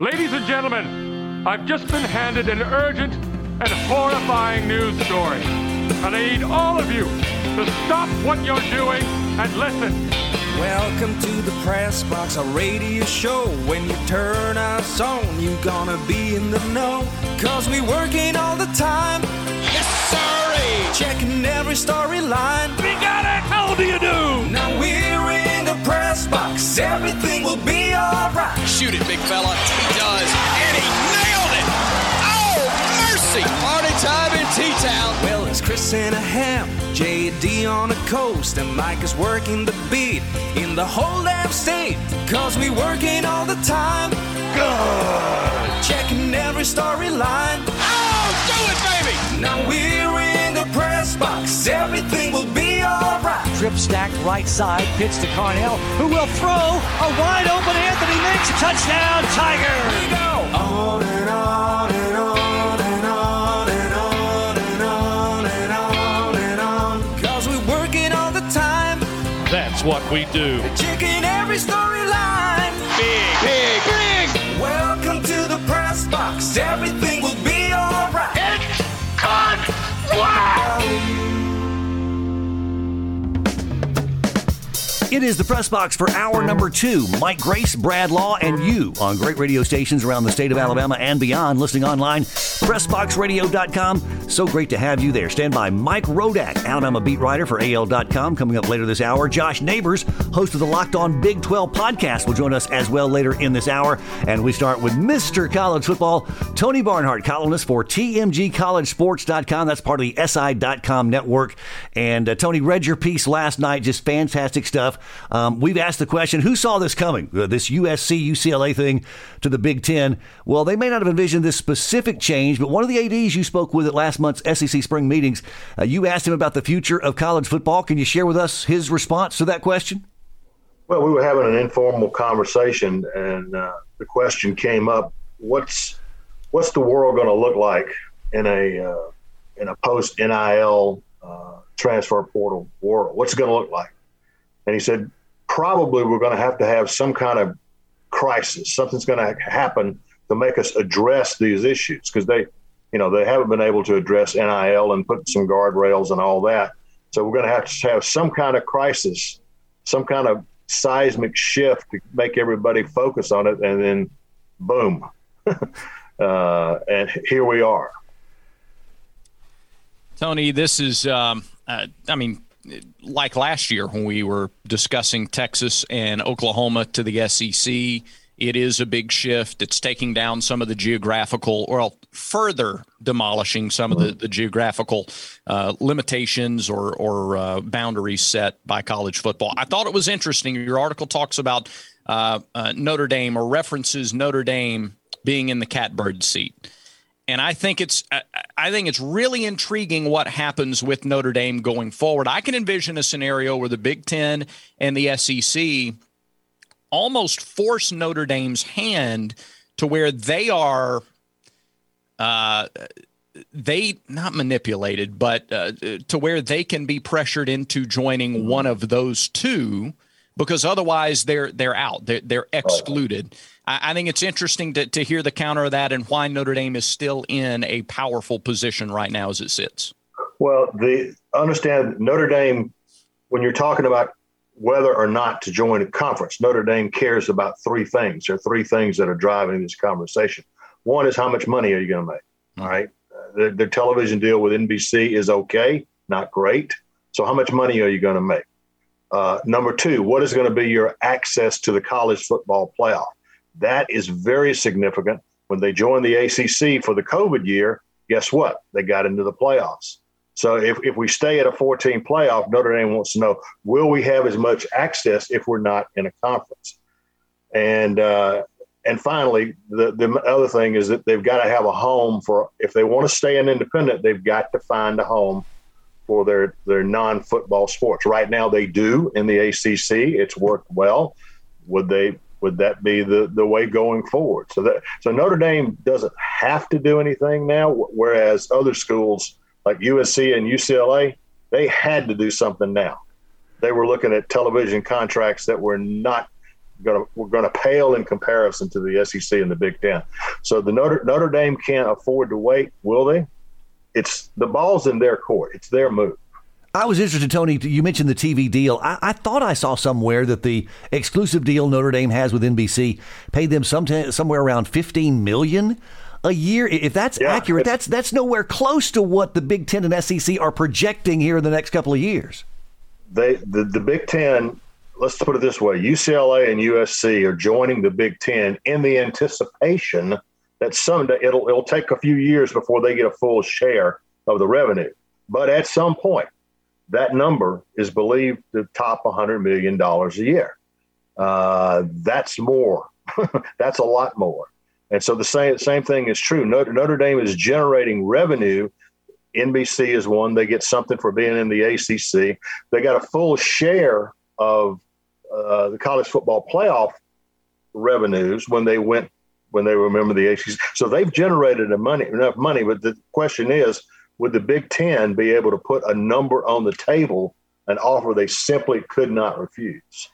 Ladies and gentlemen, I've just been handed an urgent and horrifying news story. And I need all of you to stop what you're doing and listen. Welcome to the Press Box, a radio show. When you turn us on, you're gonna be in the know. Cause we working all the time. Yes, sirree! Checking every storyline. We got it! How do you do? Now we're in the press box. Everything will be. Shoot it, big fella. He does. And he nailed it! Oh, mercy! Party time in T-Town. Well, it's Chris and a ham, JD on the coast, and Mike is working the beat in the whole damn state. Cause we working all the time. Good. Checking every storyline. Oh, do it, baby! Now we're in the press box. Everything will be alright. Trip stack right side, pitch to Carnell, who will throw a wide open Anthony makes a touchdown, Tiger. We go on and on and on and on and on and on and on and on. Cause we're working all the time. That's what we do. Checking every storyline. It is the press box for hour number two. Mike Grace, Brad Law, and you on great radio stations around the state of Alabama and beyond. Listening online, pressboxradio.com. So great to have you there. Stand by. Mike Rodak, Alabama beat writer for AL.com, coming up later this hour. Josh Neighbors, host of the Locked On Big 12 podcast, will join us as well later in this hour. And we start with Mr. College Football, Tony Barnhart, columnist for TMGCollegeSports.com. That's part of the SI.com network. And uh, Tony, read your piece last night. Just fantastic stuff. Um, we've asked the question who saw this coming, uh, this USC UCLA thing to the Big Ten? Well, they may not have envisioned this specific change, but one of the ADs you spoke with at last month's SEC spring meetings, uh, you asked him about the future of college football. Can you share with us his response to that question? Well, we were having an informal conversation, and uh, the question came up: What's what's the world going to look like in a uh, in a post NIL uh, transfer portal world? What's it going to look like? And he said, probably we're going to have to have some kind of crisis. Something's going to happen to make us address these issues because they, you know, they haven't been able to address NIL and put some guardrails and all that. So we're going to have to have some kind of crisis, some kind of seismic shift to make everybody focus on it, and then boom, uh, and here we are. Tony, this is, um, uh, I mean, like last year when we were discussing Texas and Oklahoma to the SEC, it is a big shift. It's taking down some of the geographical, or further demolishing some of the, the geographical uh, limitations or, or uh, boundaries set by college football. I thought it was interesting. Your article talks about uh, uh Notre Dame or references Notre Dame being in the catbird seat and I think it's I think it's really intriguing what happens with Notre Dame going forward. I can envision a scenario where the Big Ten and the SEC almost force Notre Dame's hand to where they are. Uh, they not manipulated, but uh, to where they can be pressured into joining one of those two, because otherwise they're they're out, they're, they're excluded. I, I think it's interesting to, to hear the counter of that and why Notre Dame is still in a powerful position right now as it sits. Well, the understand Notre Dame when you're talking about whether or not to join a conference, Notre Dame cares about three things. There are three things that are driving this conversation. One is how much money are you going to make? All right. Their, the television deal with NBC is okay, not great. So, how much money are you going to make? Uh, number two, what is going to be your access to the college football playoff? That is very significant. When they joined the ACC for the COVID year, guess what? They got into the playoffs. So if, if we stay at a 14 playoff, Notre Dame wants to know will we have as much access if we're not in a conference? And uh, and finally, the, the other thing is that they've got to have a home for if they want to stay an independent, they've got to find a home for their their non football sports. Right now, they do in the ACC. It's worked well. Would they would that be the, the way going forward? So that so Notre Dame doesn't have to do anything now, whereas other schools like USC and UCLA they had to do something now. They were looking at television contracts that were not going to we're going to pale in comparison to the SEC and the Big Ten. So the Notre Notre Dame can't afford to wait, will they? It's the ball's in their court. It's their move. I was interested, Tony. You mentioned the TV deal. I, I, thought I saw somewhere that the exclusive deal Notre Dame has with NBC paid them somewhere around fifteen million a year. If that's yeah, accurate, that's that's nowhere close to what the Big Ten and SEC are projecting here in the next couple of years. They the, the Big Ten. Let's put it this way: UCLA and USC are joining the Big Ten in the anticipation that someday it'll it'll take a few years before they get a full share of the revenue. But at some point, that number is believed to top $100 million a year. Uh, that's more. that's a lot more. And so the same same thing is true. Notre, Notre Dame is generating revenue. NBC is one. They get something for being in the ACC. They got a full share of uh, the college football playoff revenues when they went when they remember the ACC. So they've generated money, enough money. But the question is, would the Big Ten be able to put a number on the table, an offer they simply could not refuse?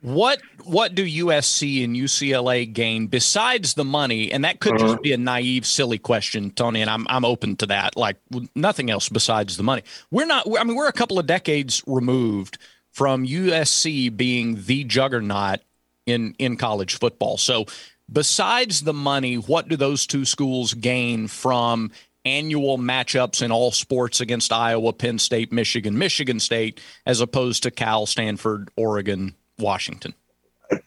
What what do USC and UCLA gain besides the money? And that could uh-huh. just be a naive, silly question, Tony. And I'm I'm open to that. Like nothing else besides the money. We're not. I mean, we're a couple of decades removed from USC being the juggernaut in in college football. So besides the money, what do those two schools gain from annual matchups in all sports against Iowa, Penn State, Michigan, Michigan State, as opposed to Cal, Stanford, Oregon, Washington?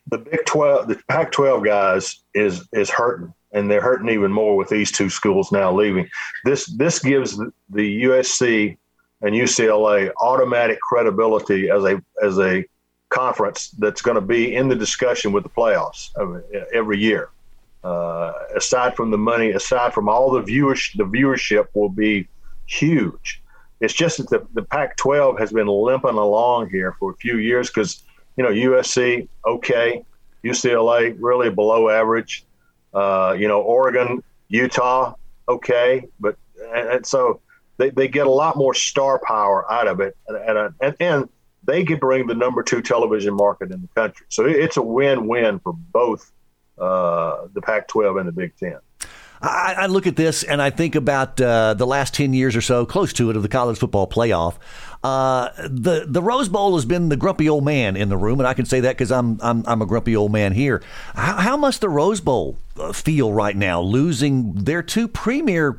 The Big Twelve, the Pac-12 guys is is hurting, and they're hurting even more with these two schools now leaving. This this gives the USC and UCLA automatic credibility as a as a conference that's going to be in the discussion with the playoffs every year. Uh, aside from the money, aside from all the viewers, the viewership will be huge. It's just that the, the Pac-12 has been limping along here for a few years because you know, USC, okay. UCLA, really below average. Uh, you know, Oregon, Utah, okay. But, and, and, so they, they get a lot more star power out of it. And, and, and they can bring the number two television market in the country. So it's a win win for both uh, the Pac 12 and the Big Ten. I, I, look at this and I think about uh, the last 10 years or so, close to it, of the college football playoff. Uh, the the Rose Bowl has been the grumpy old man in the room, and I can say that because I'm, I'm I'm a grumpy old man here. How, how must the Rose Bowl uh, feel right now, losing their two premier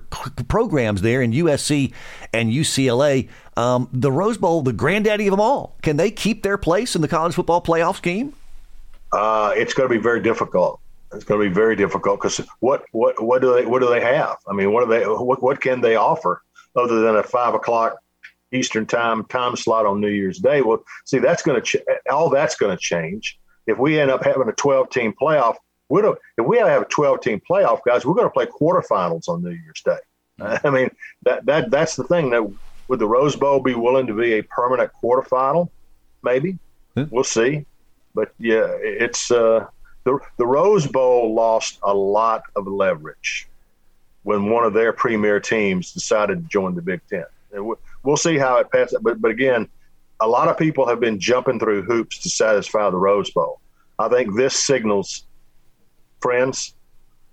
programs there in USC and UCLA? Um, the Rose Bowl, the granddaddy of them all, can they keep their place in the college football playoff scheme? Uh, it's going to be very difficult. It's going to be very difficult because what what what do they what do they have? I mean, what do they what what can they offer other than a five o'clock Eastern time time slot on New Year's Day. Well, see, that's going to ch- all that's going to change if we end up having a 12 team playoff. We don't, if we have a 12 team playoff, guys, we're going to play quarterfinals on New Year's Day. I mean, that that that's the thing. That would the Rose Bowl be willing to be a permanent quarterfinal? Maybe hmm. we'll see. But yeah, it's uh, the the Rose Bowl lost a lot of leverage when one of their premier teams decided to join the Big Ten we'll see how it passes. But but again, a lot of people have been jumping through hoops to satisfy the Rose Bowl. I think this signals, friends,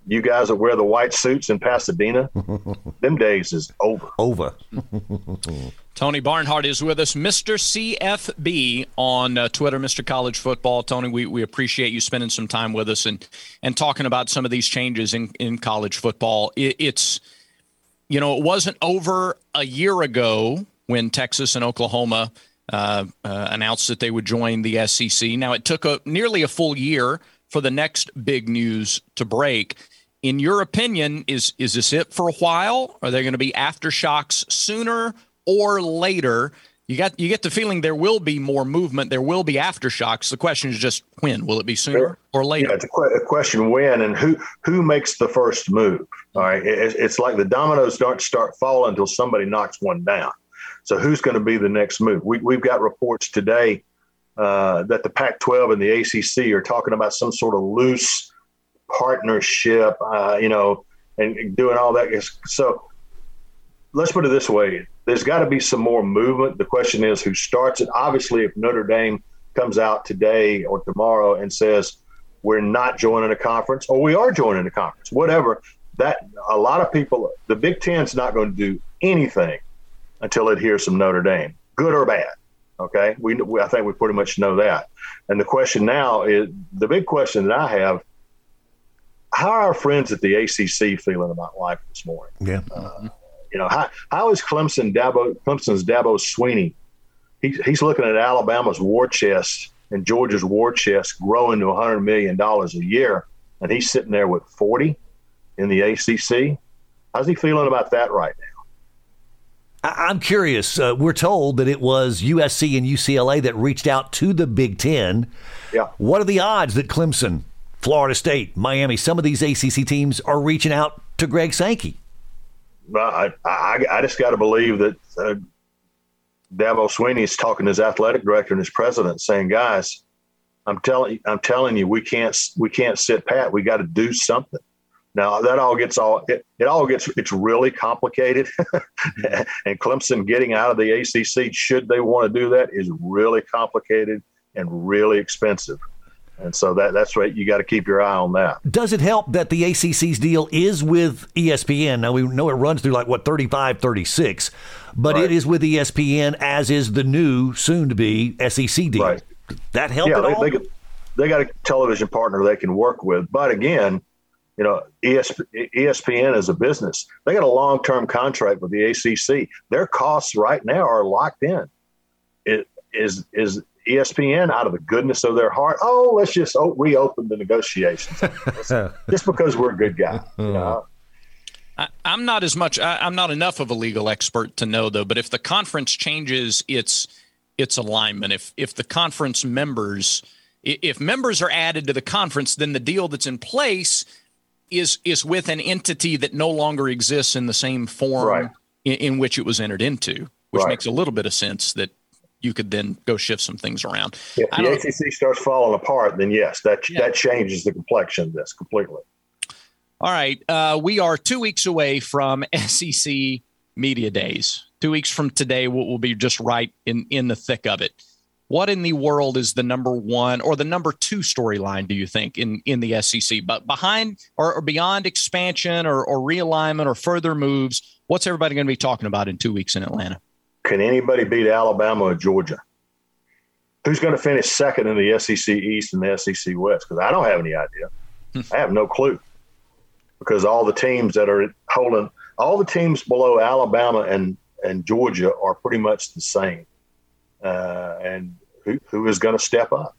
you guys that wear the white suits in Pasadena, them days is over. Over. Tony Barnhart is with us, Mr. CFB on uh, Twitter, Mr. College Football. Tony, we, we appreciate you spending some time with us and, and talking about some of these changes in, in college football. It, it's – you know, it wasn't over a year ago when Texas and Oklahoma uh, uh, announced that they would join the SEC. Now, it took a, nearly a full year for the next big news to break. In your opinion, is is this it for a while? Are there going to be aftershocks sooner or later? You got you get the feeling there will be more movement. There will be aftershocks. The question is just when. Will it be sooner or later? Yeah, it's a, qu- a question when and who who makes the first move. All right, it, it's like the dominoes don't start falling until somebody knocks one down. So who's going to be the next move? We, we've got reports today uh, that the Pac-12 and the ACC are talking about some sort of loose partnership, uh, you know, and doing all that. So let's put it this way: there's got to be some more movement. The question is who starts it. Obviously, if Notre Dame comes out today or tomorrow and says we're not joining a conference or we are joining a conference, whatever, that a lot of people, the Big Ten's not going to do anything until it hears from Notre Dame, good or bad. Okay, we, we I think we pretty much know that. And the question now is the big question that I have: How are our friends at the ACC feeling about life this morning? Yeah. Uh, you know, how, how is Clemson Dabo Clemson's Dabo Swinney? He, he's looking at Alabama's war chest and Georgia's war chest growing to $100 million a year, and he's sitting there with 40 in the ACC. How's he feeling about that right now? I'm curious. Uh, we're told that it was USC and UCLA that reached out to the Big Ten. Yeah. What are the odds that Clemson, Florida State, Miami, some of these ACC teams are reaching out to Greg Sankey? I, I, I just got to believe that uh, Dabo Swinney is talking to his athletic director and his president, saying, "Guys, I'm telling I'm telling you, we can't we can't sit pat. We got to do something." Now that all gets all it, it all gets it's really complicated, and Clemson getting out of the ACC, should they want to do that, is really complicated and really expensive. And so that that's right. You got to keep your eye on that. Does it help that the ACC's deal is with ESPN? Now we know it runs through like what 35, 36, but right. it is with ESPN as is the new soon to be SEC deal. Right. That help yeah, at they, all? They, they got a television partner they can work with, but again, you know, ESPN is a business. They got a long term contract with the ACC. Their costs right now are locked in. It is is ESPN out of the goodness of their heart. Oh, let's just oh, reopen the negotiations just because we're a good guy. You uh-huh. know? I, am not as much. I, I'm not enough of a legal expert to know though. But if the conference changes its its alignment, if if the conference members if members are added to the conference, then the deal that's in place is is with an entity that no longer exists in the same form right. in, in, which it was entered into, which right. makes a little bit of sense that you could then go shift some things around. If the ACC starts falling apart, then yes, that yeah. that changes the complexion of this completely. All right, uh, we are two weeks away from SEC media days. Two weeks from today, we'll, we'll be just right in in the thick of it what in the world is the number one or the number two storyline do you think in in the SEC? But behind or, or beyond expansion or, or realignment or further moves, what's everybody going to be talking about in two weeks in Atlanta? Can anybody beat Alabama or Georgia? Who's going to finish second in the SEC East and the SEC West? Because I don't have any idea. Hmm. I have no clue. Because all the teams that are holding, all the teams below Alabama and, and Georgia are pretty much the same. Uh, and who, who is going to step up?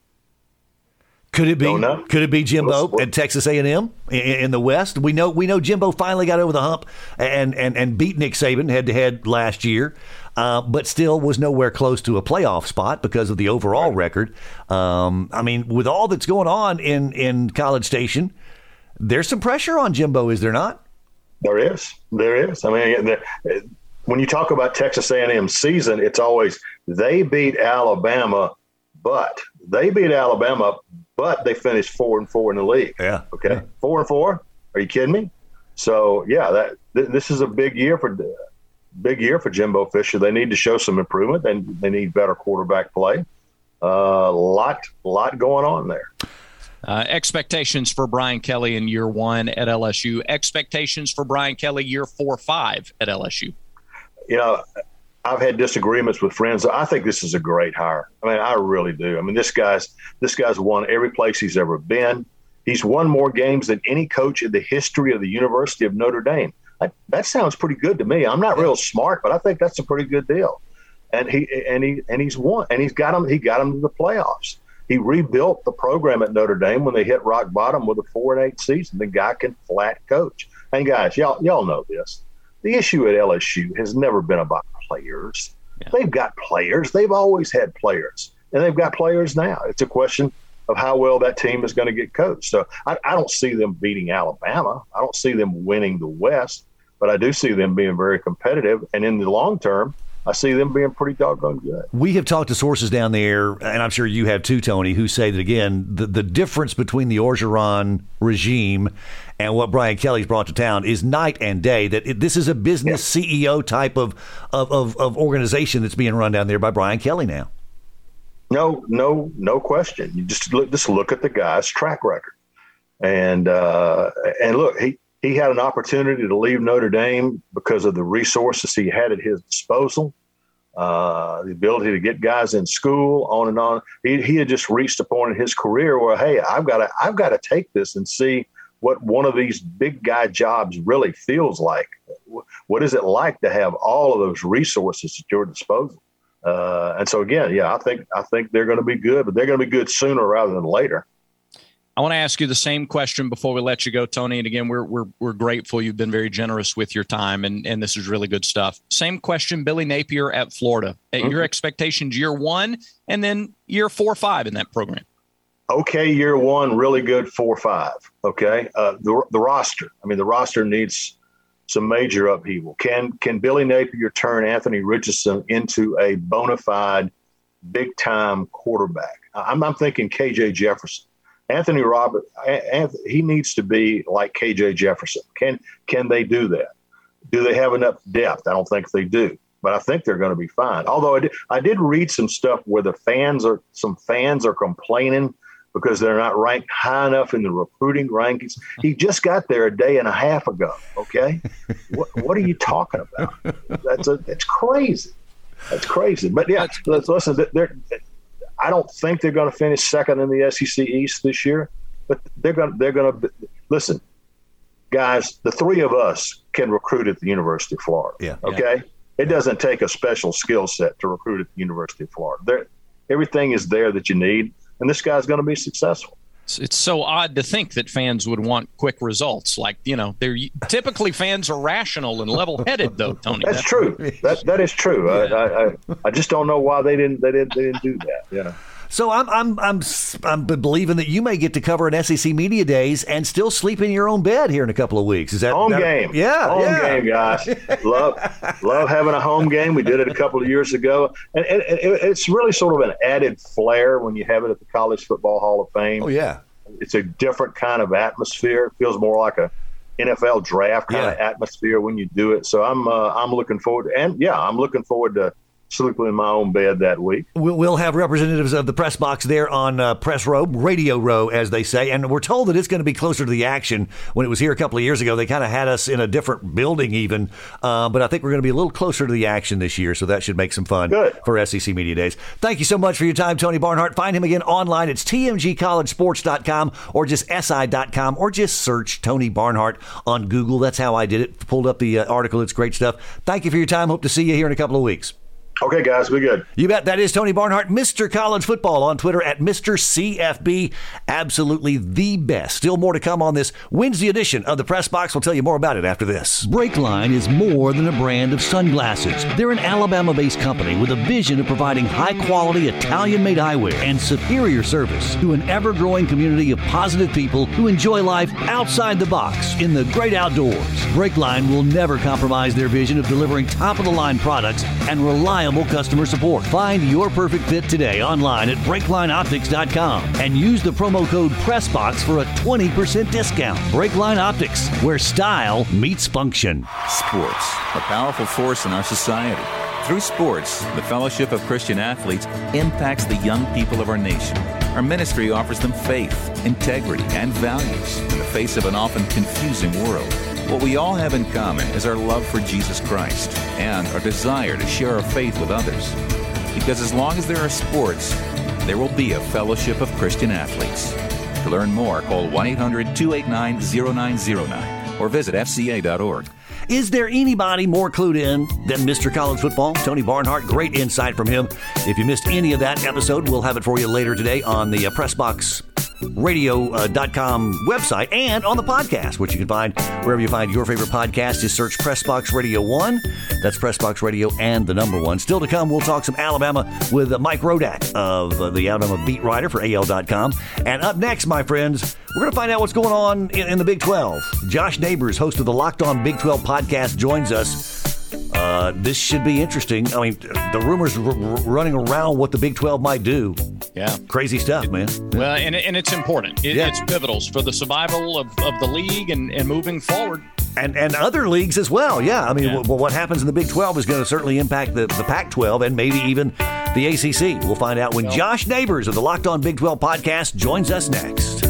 Could it be? Could it be Jimbo at Texas A and M in the West? We know we know Jimbo finally got over the hump and and, and beat Nick Saban head to head last year, uh, but still was nowhere close to a playoff spot because of the overall record. Um, I mean, with all that's going on in in College Station, there's some pressure on Jimbo, is there not? There is. There is. I mean, when you talk about Texas A&M season, it's always they beat Alabama, but they beat Alabama, but they finished four and four in the league. Yeah. Okay. Yeah. Four and four. Are you kidding me? So yeah, that th- this is a big year for big year for Jimbo Fisher. They need to show some improvement. They they need better quarterback play. A uh, lot lot going on there. Uh, expectations for Brian Kelly in year one at LSU. Expectations for Brian Kelly year four five at LSU you know, I've had disagreements with friends. I think this is a great hire. I mean, I really do. I mean, this guy's this guy's won every place he's ever been. He's won more games than any coach in the history of the University of Notre Dame. That, that sounds pretty good to me. I'm not real smart, but I think that's a pretty good deal. And he and he and he's won and he's got him. He got him to the playoffs. He rebuilt the program at Notre Dame when they hit rock bottom with a four and eight season. The guy can flat coach. And guys, y'all y'all know this the issue at LSU has never been about players. Yeah. They've got players. They've always had players, and they've got players now. It's a question of how well that team is going to get coached. So I, I don't see them beating Alabama. I don't see them winning the West, but I do see them being very competitive. And in the long term, I see them being pretty doggone good. We have talked to sources down there, and I'm sure you have too, Tony, who say that again the, the difference between the Orgeron regime and what Brian Kelly's brought to town is night and day. That it, this is a business yeah. CEO type of, of, of, of organization that's being run down there by Brian Kelly now. No, no, no question. You just look, just look at the guy's track record, and uh, and look, he he had an opportunity to leave Notre Dame because of the resources he had at his disposal, uh, the ability to get guys in school, on and on. He, he had just reached a point in his career where, hey, I've got to I've got to take this and see what one of these big guy jobs really feels like. What is it like to have all of those resources at your disposal? Uh, and so again, yeah, I think I think they're going to be good, but they're going to be good sooner rather than later. I want to ask you the same question before we let you go, Tony. And again, we're we're we're grateful. You've been very generous with your time, and and this is really good stuff. Same question, Billy Napier at Florida. At mm-hmm. Your expectations year one, and then year four, or five in that program. Okay, year one, really good four, or five. Okay, uh, the the roster. I mean, the roster needs some major upheaval. Can can Billy Napier turn Anthony Richardson into a bona fide, big time quarterback? I'm, I'm thinking KJ Jefferson. Anthony Robert, he needs to be like KJ Jefferson. Can can they do that? Do they have enough depth? I don't think they do, but I think they're going to be fine. Although I did, I did read some stuff where the fans are some fans are complaining because they're not ranked high enough in the recruiting rankings. He just got there a day and a half ago. Okay, what, what are you talking about? That's a, that's crazy. That's crazy. But yeah, let's listen. They're, I don't think they're going to finish second in the SEC East this year, but they're going. They're going to listen, guys. The three of us can recruit at the University of Florida. Yeah. Okay. Yeah. It doesn't take a special skill set to recruit at the University of Florida. There, everything is there that you need and this guy's going to be successful. It's so odd to think that fans would want quick results. Like you know, they're typically fans are rational and level-headed, though. Tony, that's, that's true. That that is true. Yeah. I, I I just don't know why they didn't they didn't they didn't do that. Yeah. So I'm I'm I'm I'm believing that you may get to cover an SEC media days and still sleep in your own bed here in a couple of weeks. Is that home that, game? Yeah, home yeah. game, guys. love love having a home game. We did it a couple of years ago, and, and, and it's really sort of an added flair when you have it at the College Football Hall of Fame. Oh yeah, it's a different kind of atmosphere. It feels more like a NFL draft kind yeah. of atmosphere when you do it. So I'm uh, I'm looking forward, to, and yeah, I'm looking forward to sleeping in my own bed that week. We'll have representatives of the press box there on uh, press row, radio row, as they say, and we're told that it's going to be closer to the action. When it was here a couple of years ago, they kind of had us in a different building, even. Uh, but I think we're going to be a little closer to the action this year, so that should make some fun Good. for SEC Media Days. Thank you so much for your time, Tony Barnhart. Find him again online. It's tmgcollegesports.com or just si.com or just search Tony Barnhart on Google. That's how I did it. Pulled up the uh, article. It's great stuff. Thank you for your time. Hope to see you here in a couple of weeks. Okay, guys, we good. You bet. That is Tony Barnhart, Mr. College Football on Twitter at Mr. CFB. Absolutely the best. Still more to come on this Wednesday edition of the Press Box. We'll tell you more about it after this. Brakeline is more than a brand of sunglasses. They're an Alabama based company with a vision of providing high quality Italian made eyewear and superior service to an ever growing community of positive people who enjoy life outside the box in the great outdoors. Brakeline will never compromise their vision of delivering top of the line products and reliable customer support. Find your perfect fit today online at BrakelineOptics.com and use the promo code PRESSBOX for a 20% discount. Brakeline Optics, where style meets function. Sports, a powerful force in our society. Through sports, the Fellowship of Christian Athletes impacts the young people of our nation. Our ministry offers them faith, integrity, and values in the face of an often confusing world. What we all have in common is our love for Jesus Christ and our desire to share our faith with others. Because as long as there are sports, there will be a fellowship of Christian athletes. To learn more, call 1 800 289 0909 or visit FCA.org. Is there anybody more clued in than Mr. College Football? Tony Barnhart, great insight from him. If you missed any of that episode, we'll have it for you later today on the uh, Press Box radio.com website and on the podcast, which you can find wherever you find your favorite podcast. Just search Pressbox Radio 1. That's Pressbox Radio and the number one. Still to come, we'll talk some Alabama with Mike Rodak of uh, the Alabama beat writer for AL.com. And up next, my friends, we're going to find out what's going on in, in the Big 12. Josh Neighbors, host of the Locked On Big 12 podcast, joins us. Uh, this should be interesting. I mean, the rumors r- r- running around what the Big 12 might do. Yeah. Crazy stuff, man. Well, and, and it's important. It, yeah. It's pivotal for the survival of, of the league and, and moving forward. and and other leagues as well. Yeah, I mean, Yeah. w- what happens in the Big 12 is going to certainly impact the, the Pac 12 and maybe even the ACC. We'll find out when Josh Neighbors of the Locked On Big 12 podcast joins us next.